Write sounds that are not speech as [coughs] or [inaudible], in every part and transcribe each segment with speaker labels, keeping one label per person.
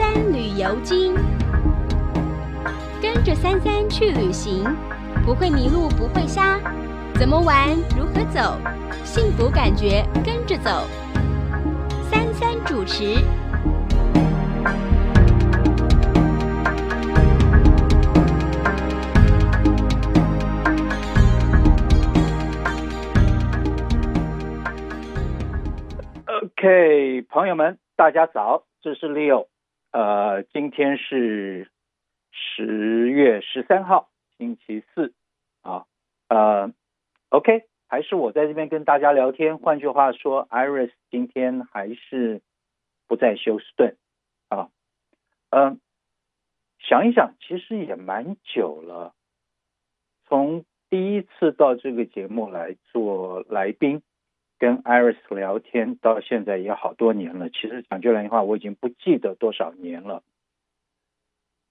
Speaker 1: 三旅游经，跟着三三去旅行，不会迷路，不会瞎，怎么玩，如何走，幸福感觉跟着走。三三主持。
Speaker 2: OK，朋友们，大家早，这是 Leo，呃，今天是十月十三号，星期四，啊，呃，OK，还是我在这边跟大家聊天。换句话说，Iris 今天还是不在休斯顿，啊，嗯、想一想，其实也蛮久了，从第一次到这个节目来做来宾。跟 Iris 聊天到现在也好多年了，其实讲句良心话，我已经不记得多少年了。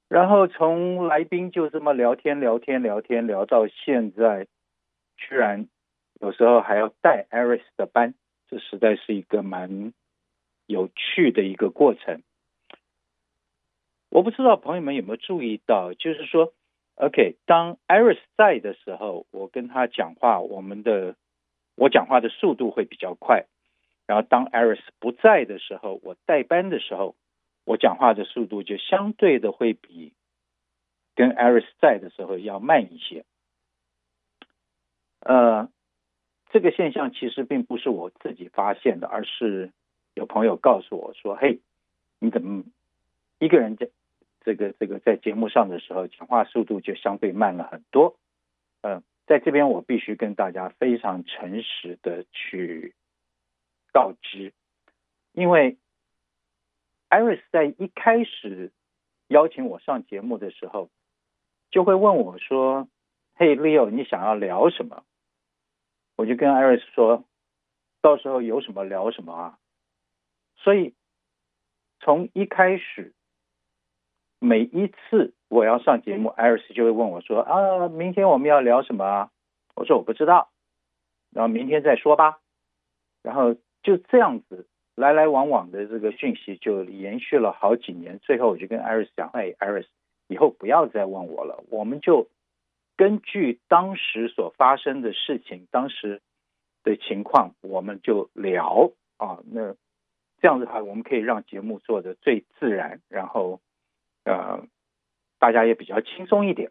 Speaker 2: 然后从来宾就这么聊天聊天聊天聊到现在，居然有时候还要带 Iris 的班，这实在是一个蛮有趣的一个过程。我不知道朋友们有没有注意到，就是说，OK，当 Iris 在的时候，我跟他讲话，我们的。我讲话的速度会比较快，然后当 Iris 不在的时候，我带班的时候，我讲话的速度就相对的会比跟 Iris 在的时候要慢一些。呃，这个现象其实并不是我自己发现的，而是有朋友告诉我说：“嘿，你怎么一个人在这个这个在节目上的时候，讲话速度就相对慢了很多？”嗯、在这边，我必须跟大家非常诚实的去告知，因为 Iris 在一开始邀请我上节目的时候，就会问我说：“嘿，Leo，你想要聊什么？”我就跟 Iris 说：“到时候有什么聊什么啊。”所以从一开始，每一次。我要上节目，Iris 就会问我说：“啊，明天我们要聊什么啊？”我说：“我不知道，然后明天再说吧。”然后就这样子来来往往的这个讯息就延续了好几年。最后我就跟 Iris 讲：“哎，Iris，以后不要再问我了，我们就根据当时所发生的事情、当时的情况，我们就聊啊。那这样子的话，我们可以让节目做得最自然，然后呃。”大家也比较轻松一点，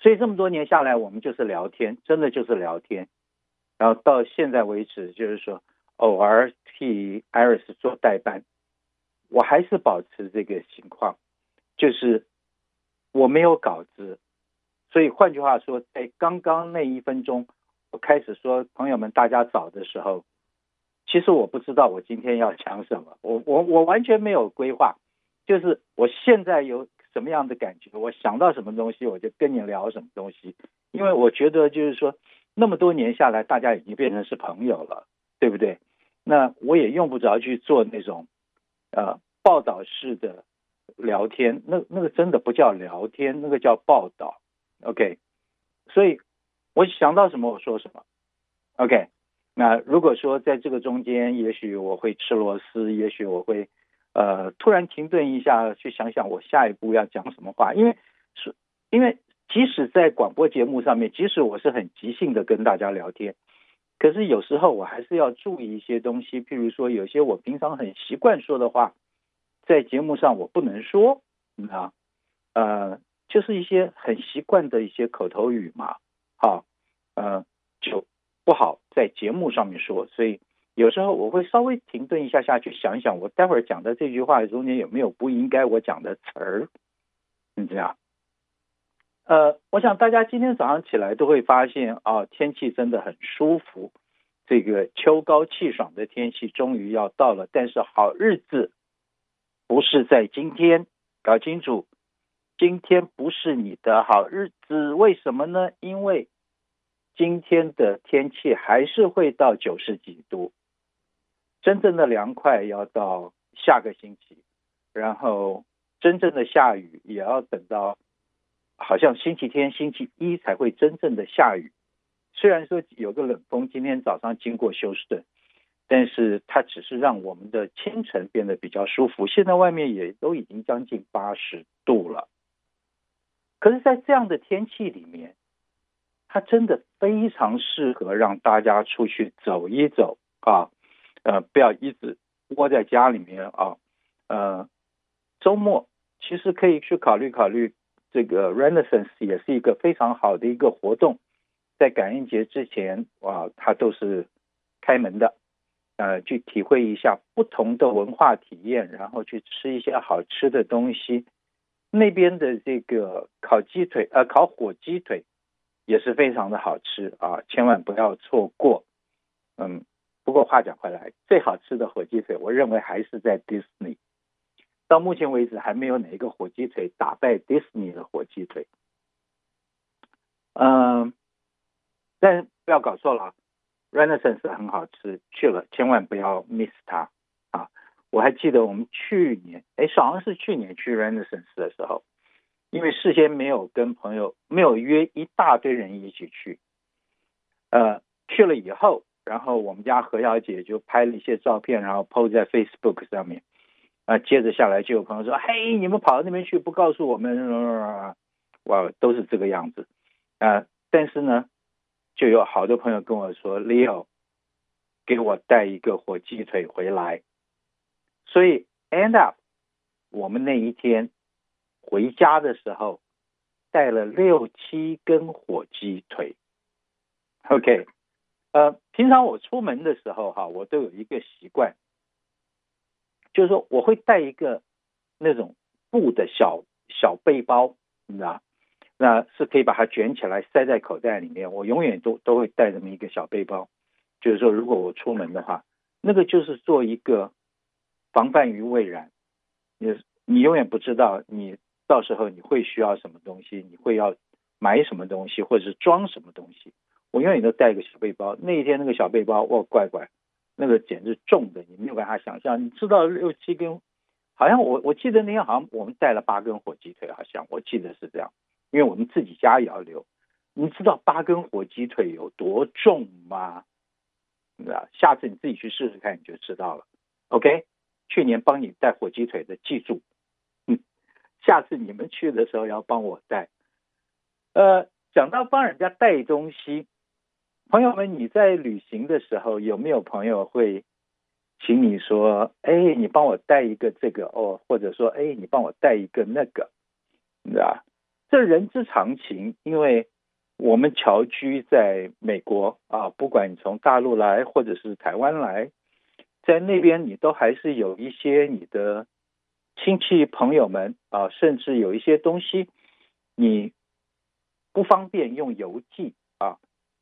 Speaker 2: 所以这么多年下来，我们就是聊天，真的就是聊天。然后到现在为止，就是说偶尔替 Iris 做代班，我还是保持这个情况，就是我没有稿子，所以换句话说，在刚刚那一分钟，我开始说“朋友们，大家早”的时候，其实我不知道我今天要讲什么，我我我完全没有规划，就是我现在有。什么样的感觉？我想到什么东西，我就跟你聊什么东西。因为我觉得，就是说，那么多年下来，大家已经变成是朋友了，对不对？那我也用不着去做那种呃报道式的聊天，那那个真的不叫聊天，那个叫报道。OK，所以我想到什么我说什么。OK，那如果说在这个中间，也许我会吃螺丝，也许我会。呃，突然停顿一下，去想想我下一步要讲什么话，因为是，因为即使在广播节目上面，即使我是很即兴的跟大家聊天，可是有时候我还是要注意一些东西，譬如说有些我平常很习惯说的话，在节目上我不能说，啊，呃，就是一些很习惯的一些口头语嘛，好，呃，就不好在节目上面说，所以。有时候我会稍微停顿一下下去想一想，我待会儿讲的这句话中间有没有不应该我讲的词儿？你这样，呃，我想大家今天早上起来都会发现啊，天气真的很舒服，这个秋高气爽的天气终于要到了。但是好日子不是在今天，搞清楚，今天不是你的好日子。为什么呢？因为今天的天气还是会到九十几度。真正的凉快要到下个星期，然后真正的下雨也要等到好像星期天、星期一才会真正的下雨。虽然说有个冷风，今天早上经过休斯顿，但是它只是让我们的清晨变得比较舒服。现在外面也都已经将近八十度了，可是，在这样的天气里面，它真的非常适合让大家出去走一走啊，呃，不要一直窝在家里面啊，呃，周末其实可以去考虑考虑这个 Renaissance，也是一个非常好的一个活动，在感恩节之前啊，它都是开门的。呃，去体会一下不同的文化体验，然后去吃一些好吃的东西。那边的这个烤鸡腿，呃，烤火鸡腿也是非常的好吃啊，千万不要错过。嗯，不过话讲回来，最好吃的火鸡腿，我认为还是在迪士尼。到目前为止，还没有哪一个火鸡腿打败迪士尼的火鸡腿。嗯，但不要搞错了。Renaissance 很好吃，去了千万不要 miss 它啊！我还记得我们去年，哎，好像是去年去 Renaissance 的时候，因为事先没有跟朋友没有约一大堆人一起去，呃，去了以后，然后我们家何小姐就拍了一些照片，然后 po 在 Facebook 上面，啊，接着下来就有朋友说，嘿，你们跑到那边去不告诉我们，哇，都是这个样子啊！但是呢。就有好多朋友跟我说，Leo，给我带一个火鸡腿回来。所以 end up，我们那一天回家的时候带了六七根火鸡腿。OK，呃，平常我出门的时候哈，我都有一个习惯，就是说我会带一个那种布的小小背包，你知道。那是可以把它卷起来塞在口袋里面。我永远都都会带这么一个小背包，就是说，如果我出门的话，那个就是做一个防范于未然。你你永远不知道你到时候你会需要什么东西，你会要买什么东西，或者是装什么东西。我永远都带一个小背包。那一天那个小背包，哇，乖乖，那个简直重的，你没有办法想象。你知道六七根，好像我我记得那天好像我们带了八根火鸡腿，好像我记得是这样。因为我们自己家也要留，你知道八根火鸡腿有多重吗？你知道，下次你自己去试试看，你就知道了。OK，去年帮你带火鸡腿的，记住，嗯，下次你们去的时候要帮我带。呃，讲到帮人家带东西，朋友们，你在旅行的时候有没有朋友会请你说，哎，你帮我带一个这个哦，或者说，哎，你帮我带一个那个，你知道？这人之常情，因为我们侨居在美国啊，不管你从大陆来或者是台湾来，在那边你都还是有一些你的亲戚朋友们啊，甚至有一些东西你不方便用邮寄，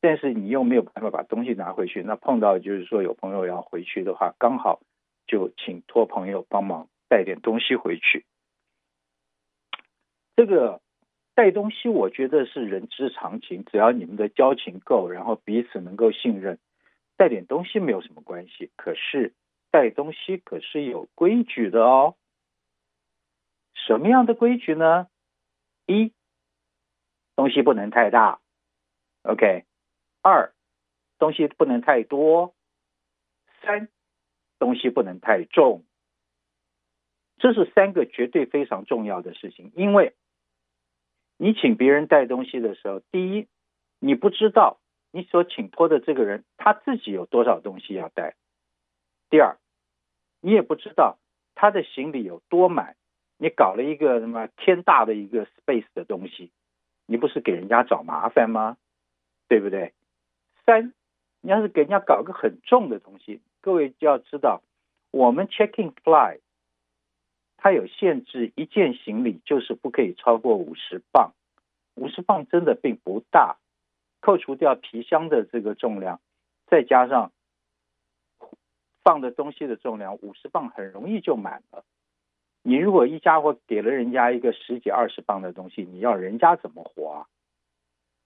Speaker 2: 但是你又没有办法把东西拿回去，那碰到就是说有朋友要回去的话，刚好就请托朋友帮忙带点东西回去，这个。带东西，我觉得是人之常情。只要你们的交情够，然后彼此能够信任，带点东西没有什么关系。可是带东西可是有规矩的哦。什么样的规矩呢？一，东西不能太大。OK。二，东西不能太多。三，东西不能太重。这是三个绝对非常重要的事情，因为。你请别人带东西的时候，第一，你不知道你所请托的这个人他自己有多少东西要带；第二，你也不知道他的行李有多满，你搞了一个什么天大的一个 space 的东西，你不是给人家找麻烦吗？对不对？三，你要是给人家搞个很重的东西，各位就要知道，我们 checking fly。它有限制，一件行李就是不可以超过五十磅，五十磅真的并不大，扣除掉皮箱的这个重量，再加上放的东西的重量，五十磅很容易就满了。你如果一家伙给了人家一个十几二十磅的东西，你要人家怎么活啊？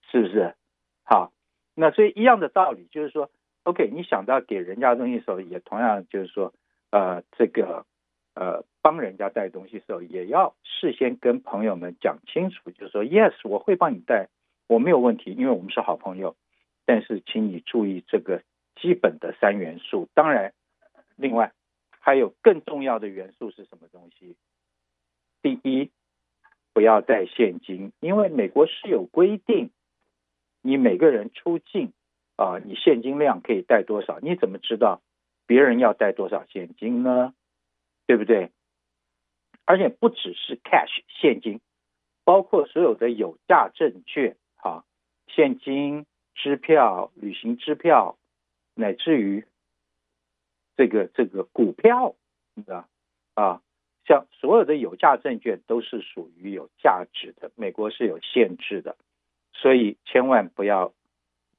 Speaker 2: 是不是？好，那所以一样的道理就是说，OK，你想到给人家东西的时候，也同样就是说，呃，这个。呃，帮人家带东西的时候，也要事先跟朋友们讲清楚，就是说，yes，我会帮你带，我没有问题，因为我们是好朋友。但是，请你注意这个基本的三元素。当然，另外还有更重要的元素是什么东西？第一，不要带现金，因为美国是有规定，你每个人出境啊，你现金量可以带多少？你怎么知道别人要带多少现金呢？对不对？而且不只是 cash 现金，包括所有的有价证券啊，现金、支票、旅行支票，乃至于这个这个股票，你知道啊，像所有的有价证券都是属于有价值的，美国是有限制的，所以千万不要，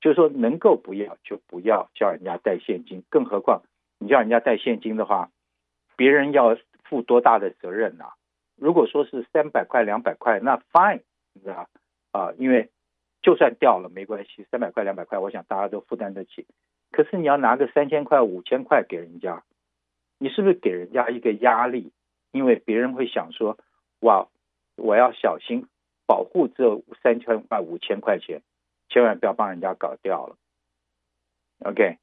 Speaker 2: 就是说能够不要就不要叫人家带现金，更何况你叫人家带现金的话，别人要。负多大的责任呢、如果说是三百块、两百块，那 fine，你知道啊？因为就算掉了没关系，三百块、两百块，我想大家都负担得起。可是你要拿个三千块、五千块给人家，你是不是给人家一个压力？因为别人会想说：哇，我要小心保护这三千块、五千块钱，千万不要帮人家搞掉了。OK，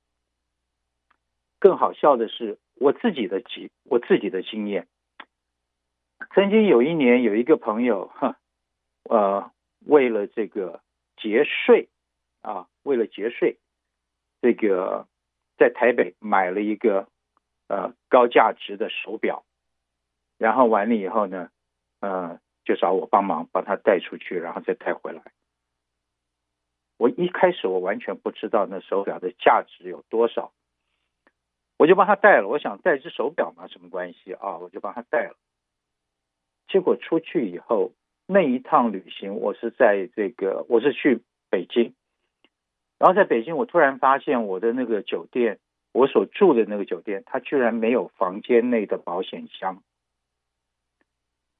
Speaker 2: 更好笑的是。我自己的经，我自己的经验，曾经有一年有一个朋友，哈，呃，为了这个节税啊，为了节税，这个在台北买了一个呃高价值的手表，然后完了以后呢，呃，就找我帮忙帮他带出去，然后再带回来。我一开始我完全不知道那手表的价值有多少。我就帮他带了，我想带只手表嘛，什么关系啊？我就帮他带了。结果出去以后，那一趟旅行，我是在这个，我是去北京，然后在北京，我突然发现我的那个酒店，我所住的那个酒店，它居然没有房间内的保险箱。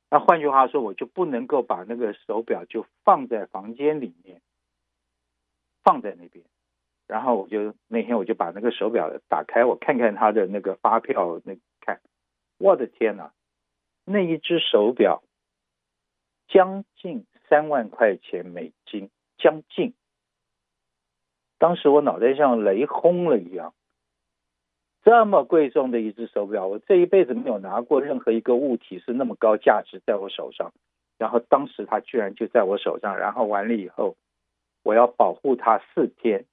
Speaker 2: 那换句话说，我就不能够把那个手表就放在房间里面，放在那边。然后我就那天我就把那个手表打开，我看看他的那个发票，那看，我的天哪，那一只手表将近三万块钱美金，将近。当时我脑袋像雷轰了一样，这么贵重的一只手表，我这一辈子没有拿过任何一个物体是那么高价值在我手上。然后当时它居然就在我手上，然后完了以后，我要保护它四天。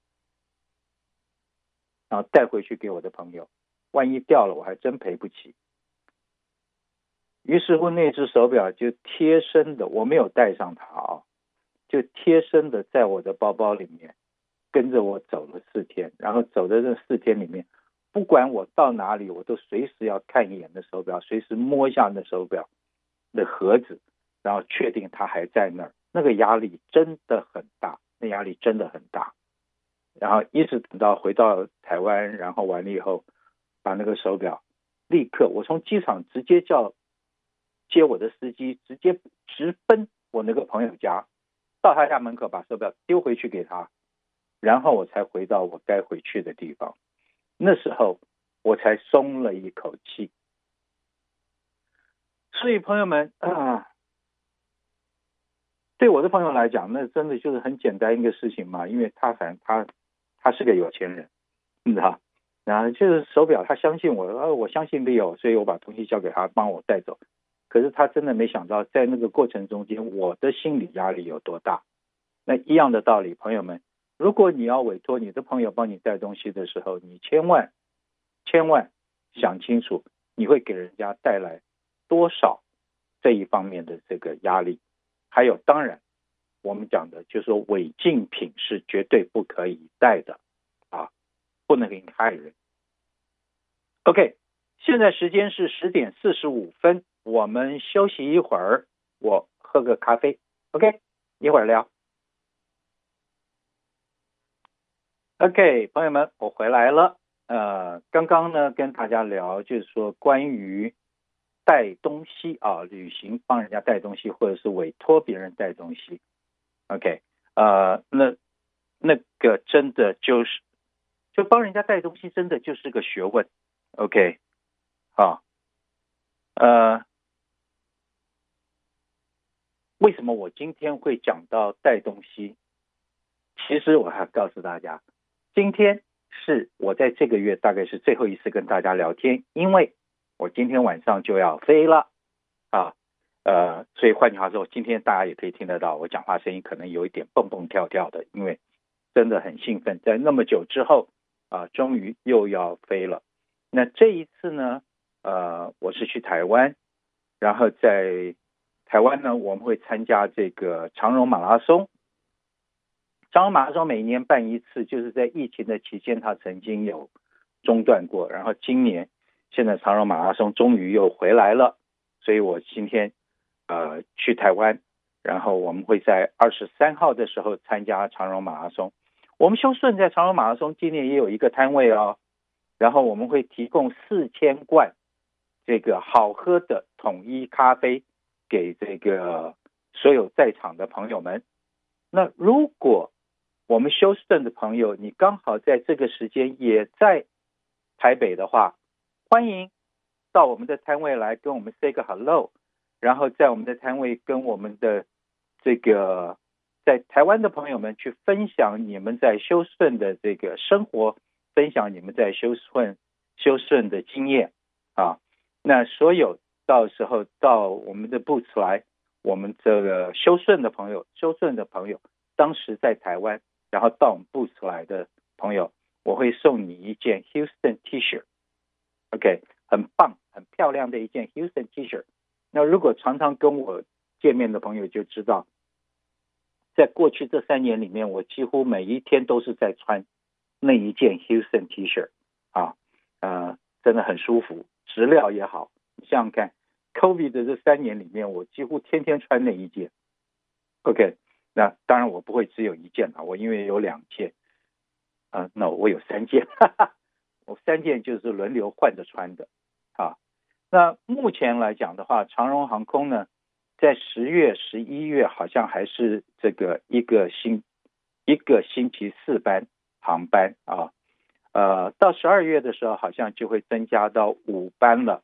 Speaker 2: 然后带回去给我的朋友，万一掉了，我还真赔不起。于是乎，那只手表就贴身的，我没有带上它啊，就贴身的在我的包包里面，跟着我走了四天。然后走的这四天里面，不管我到哪里，我都随时要看一眼的手表，随时摸一下那手表的盒子，然后确定它还在那儿。那个压力真的很大，那压力真的很大。然后一直等到回到台湾，然后完了以后，把那个手表立刻，我从机场直接叫接我的司机，直接直奔我那个朋友家，到他家门口把手表丢回去给他，然后我才回到我该回去的地方。那时候我才松了一口气。所以朋友们啊。对我的朋友来讲，那真的就是很简单一个事情嘛，因为他反正他。他是个有钱人，你知道，然后就是手表，他相信我，呃，我相信 Leo，所以我把东西交给他，帮我带走。可是他真的没想到，在那个过程中间，我的心理压力有多大。那一样的道理，朋友们，如果你要委托你的朋友帮你带东西的时候，你千万千万想清楚，你会给人家带来多少这一方面的这个压力。还有，当然。我们讲的就是说，违禁品是绝对不可以带的啊，不能给你害人。OK，现在时间是十点四十五分，我们休息一会儿，我喝个咖啡。OK，一会儿聊。OK，朋友们，我回来了。呃，刚刚呢跟大家聊，就是说关于带东西啊，旅行帮人家带东西，或者是委托别人带东西。OK，呃，那那个真的就是，就帮人家带东西，真的就是个学问。OK，好，呃，为什么我今天会讲到带东西？其实我还告诉大家，今天是我在这个月大概是最后一次跟大家聊天，因为我今天晚上就要飞了啊，呃，所以换句话说，今天大家也可以听得到我讲话声音可能有一点蹦蹦跳跳的，因为真的很兴奋，在那么久之后啊，终于又要飞了。那这一次呢，呃，我是去台湾，然后在台湾呢，我们会参加这个长荣马拉松。长荣马拉松每年办一次，就是在疫情的期间，它曾经有中断过。然后今年，现在长荣马拉松终于又回来了，所以我今天呃去台湾，然后我们会在二十三号的时候参加长荣马拉松。我们修顺在长荣马拉松今年也有一个摊位哦，然后我们会提供四千罐这个好喝的统一咖啡给这个所有在场的朋友们。那如果我们休斯顿的朋友，你刚好在这个时间也在台北的话，欢迎到我们的摊位来跟我们 say 个 hello，然后在我们的摊位跟我们的这个在台湾的朋友们去分享你们在休斯顿的这个生活，分享你们在休斯顿休斯顿的经验啊。那所有到时候到我们的 b o o 来，我们这个休斯顿的朋友，休斯顿的朋友当时在台湾。然后到我们 booth 来的朋友，我会送你一件 Houston T-shirt，OK，很棒、很漂亮的一件 Houston T-shirt。那如果常常跟我见面的朋友就知道，在过去这三年里面，我几乎每一天都是在穿那一件 Houston T-shirt 啊，呃，真的很舒服，质料也好。你想想看，COVID 的这三年里面，我几乎天天穿那一件，OK。那当然我不会只有一件啊，我因为有两件，啊，那我有三件，哈哈，我三件就是轮流换着穿的，啊，那目前来讲的话，长荣航空呢，在十月、十一月好像还是这个一个星一个星期四班航班啊，呃，到十二月的时候好像就会增加到五班了，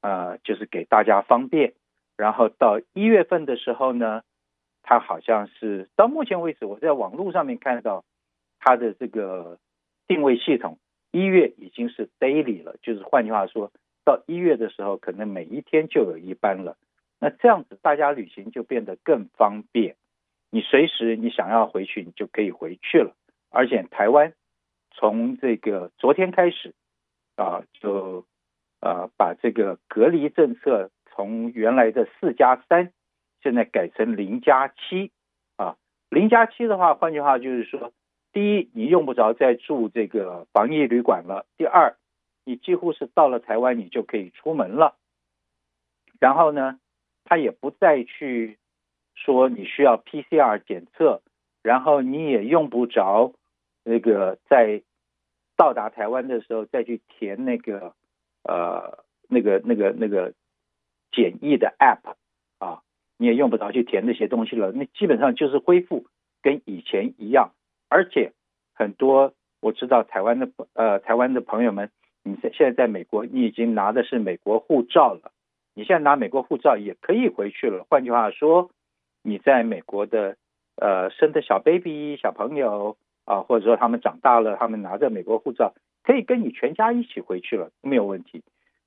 Speaker 2: 呃，就是给大家方便，然后到一月份的时候呢。它好像是到目前为止，我在网络上面看到它的这个定位系统，一月已经是 daily 了，就是换句话说，到一月的时候，可能每一天就有一班了。那这样子，大家旅行就变得更方便。你随时你想要回去，你就可以回去了。而且台湾从这个昨天开始啊，就呃把这个隔离政策从原来的四加三。现在改成零加七啊，零加七的话，换句话就是说，第一，你用不着再住这个防疫旅馆了；第二，你几乎是到了台湾，你就可以出门了。然后呢，他也不再去说你需要 PCR 检测，然后你也用不着那个在到达台湾的时候再去填那个呃那个那个那个检疫的 app。你也用不着去填那些东西了，那基本上就是恢复跟以前一样，而且很多我知道台湾的呃台湾的朋友们，你现在在美国，你已经拿的是美国护照了，你现在拿美国护照也可以回去了。换句话说，你在美国的呃生的小 baby 小朋友啊，或者说他们长大了，他们拿着美国护照，可以跟你全家一起回去了，没有问题。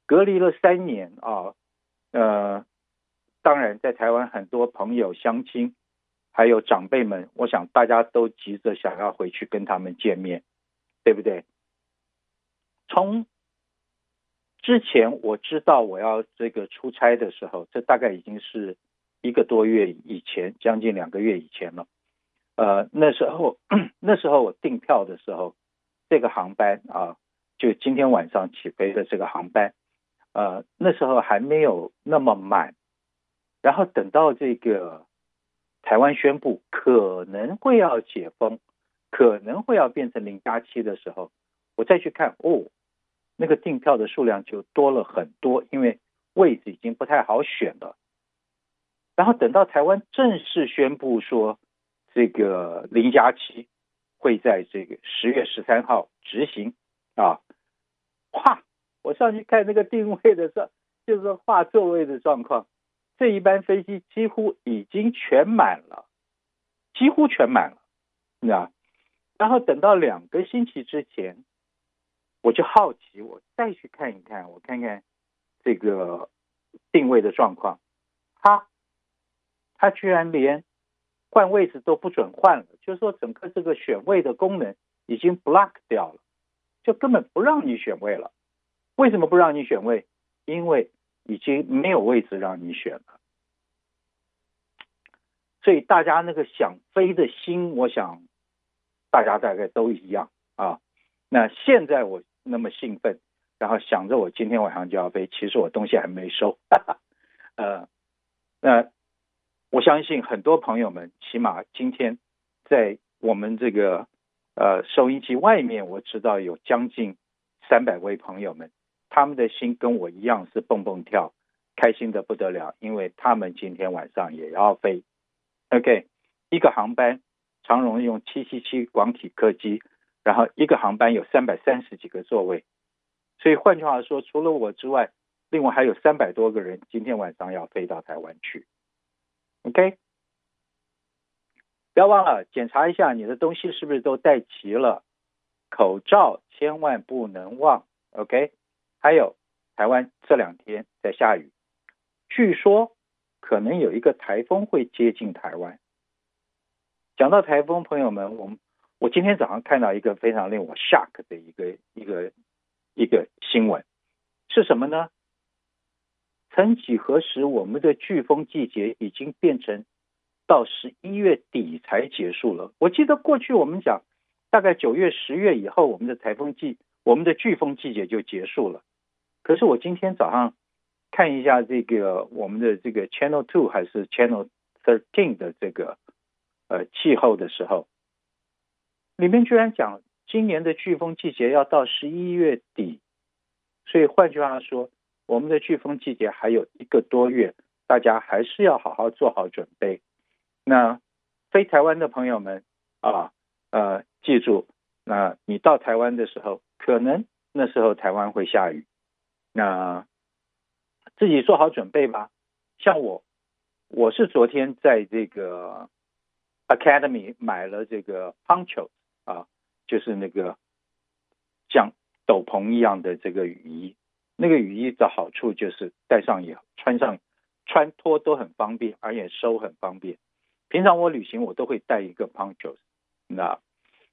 Speaker 2: 隔离了三年啊，呃。当然，在台湾很多朋友、乡亲，还有长辈们，我想大家都急着想要回去跟他们见面，对不对？从之前我知道我要这个出差的时候，这大概已经是一个多月以前，将近两个月以前了。呃，那时候 [coughs] 那时候我订票的时候，这个航班啊，就今天晚上起飞的这个航班，呃，那时候还没有那么满。然后等到这个台湾宣布可能会要解封，可能会要变成零加七的时候，我再去看哦，那个订票的数量就多了很多，因为位置已经不太好选了。然后等到台湾正式宣布说这个零加七会在这个十月十三号执行啊，哇！我上去看那个定位的时候，就是画座位的状况。这一班飞机几乎已经全满了，几乎全满了，你知道？然后等到两个星期之前，我就好奇，我再去看一看，我看看这个定位的状况。他他居然连换位置都不准换了，就是说整个这个选位的功能已经 block 掉了，就根本不让你选位了。为什么不让你选位？因为已经没有位置让你选了。所以大家那个想飞的心，我想大家大概都一样啊。那现在我那么兴奋，然后想着我今天晚上就要飞，其实我东西还没收。哈 [laughs] 哈呃，那我相信很多朋友们，起码今天在我们这个呃收音机外面，我知道有将近三百位朋友们，他们的心跟我一样是蹦蹦跳，开心的不得了，因为他们今天晚上也要飞。OK，一个航班，长荣用七七七广体客机，然后一个航班有三百三十几个座位，所以换句话说，除了我之外，另外还有三百多个人今天晚上要飞到台湾去。OK，不要忘了检查一下你的东西是不是都带齐了，口罩千万不能忘。OK，还有台湾这两天在下雨，据说。可能有一个台风会接近台湾。讲到台风，朋友们，我们我今天早上看到一个非常令我 shock 的一个一个一个新闻，是什么呢？曾几何时，我们的飓风季节已经变成到十一月底才结束了。我记得过去我们讲，大概九月、十月以后，我们的台风季、我们的飓风季节就结束了。可是我今天早上。看一下这个我们的这个 Channel Two 还是 Channel Thirteen 的这个呃气候的时候，里面居然讲今年的飓风季节要到十一月底，所以换句话说，我们的飓风季节还有一个多月，大家还是要好好做好准备。那飞台湾的朋友们啊，呃，记住，那你到台湾的时候，可能那时候台湾会下雨，那。自己做好准备吧。像我，我是昨天在这个 Academy 买了这个 Poncho 啊，就是那个像斗篷一样的这个雨衣。那个雨衣的好处就是戴上以后穿上穿脱都很方便，而且收很方便。平常我旅行我都会带一个 Poncho，那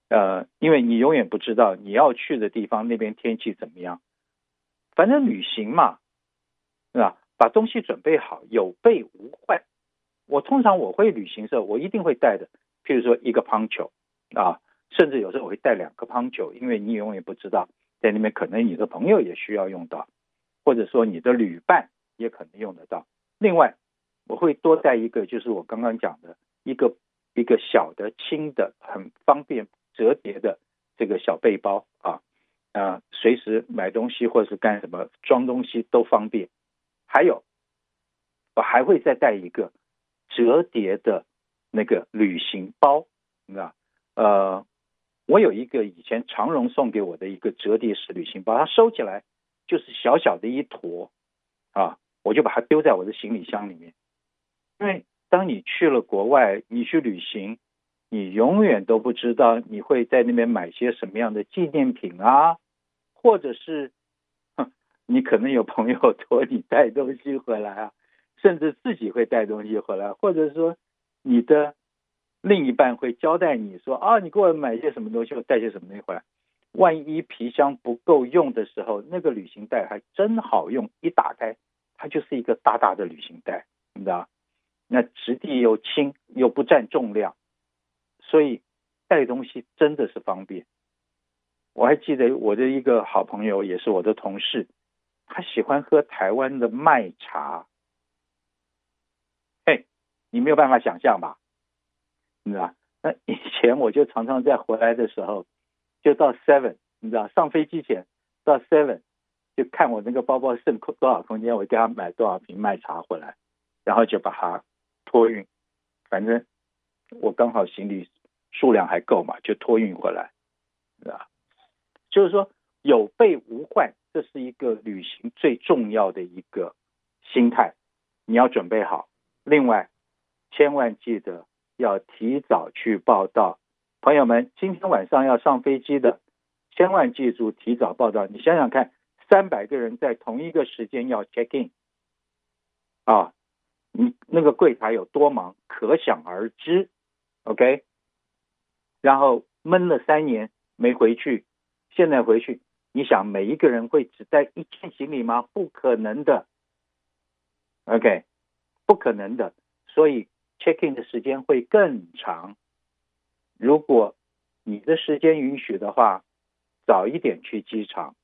Speaker 2: 呃，因为你永远不知道你要去的地方那边天气怎么样。反正旅行嘛。是吧？把东西准备好，有备无患。我通常我会旅行的时候，我一定会带的，譬如说一个 poncho 啊，甚至有时候我会带两个 poncho，因为你永远不知道在那边可能你的朋友也需要用到，或者说你的旅伴也可能用得到。另外，我会多带一个，就是我刚刚讲的一个一个小的轻的、很方便折叠的这个小背包啊，随时买东西或者是干什么装东西都方便。还有，我还会再带一个折叠的那个旅行包，啊？呃，我有一个以前长荣送给我的一个折叠式旅行包，它收起来就是小小的一坨啊，我就把它丢在我的行李箱里面。因为当你去了国外，你去旅行，你永远都不知道你会在那边买些什么样的纪念品啊，或者是。你可能有朋友托你带东西回来啊，甚至自己会带东西回来，或者说你的另一半会交代你说啊，你给我买些什么东西，我带些什么东西回来。万一皮箱不够用的时候，那个旅行袋还真好用，一打开它就是一个大大的旅行袋，你知道？那质地又轻又不占重量，所以带东西真的是方便。我还记得我的一个好朋友，也是我的同事。他喜欢喝台湾的麦茶，嘿，你没有办法想象吧？你知道？那以前我就常常在回来的时候，就到 Seven，你知道，上飞机前到 Seven 就看我那个包包剩多少空间，我给他买多少瓶麦茶回来，然后就把它托运，反正我刚好行李数量还够嘛，就托运回来，是吧？就是说有备无患。这是一个旅行最重要的一个心态，你要准备好。另外，千万记得要提早去报到。朋友们，今天晚上要上飞机的，千万记住提早报到。你想想看，三百个人在同一个时间要 check in，啊，你那个柜台有多忙，可想而知。OK，然后闷了三年没回去，现在回去，你想每一个人会只带一件行李吗？不可能的。OK，不可能的。所以 check in 的时间会更长。如果你的时间允许的话，早一点去机场，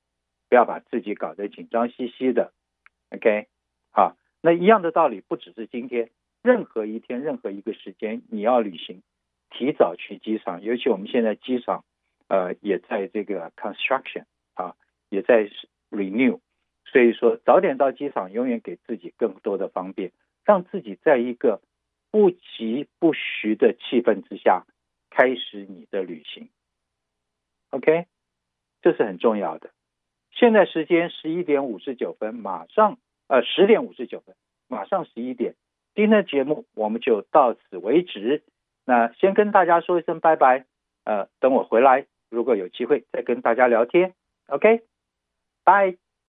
Speaker 2: 不要把自己搞得紧张兮兮的。OK，好，那一样的道理，不只是今天，任何一天，任何一个时间，你要旅行，提早去机场。尤其我们现在机场，呃，也在这个 construction 啊，也在 renew，所以说早点到机场，永远给自己更多的方便，让自己在一个不疾不徐的气氛之下。开始你的旅行，OK，这是很重要的。现在时间十一点五十九分，马上呃十点五十九分，马上十一点。今天的节目我们就到此为止。那先跟大家说一声拜拜，呃，等我回来，如果有机会再跟大家聊天，OK，拜。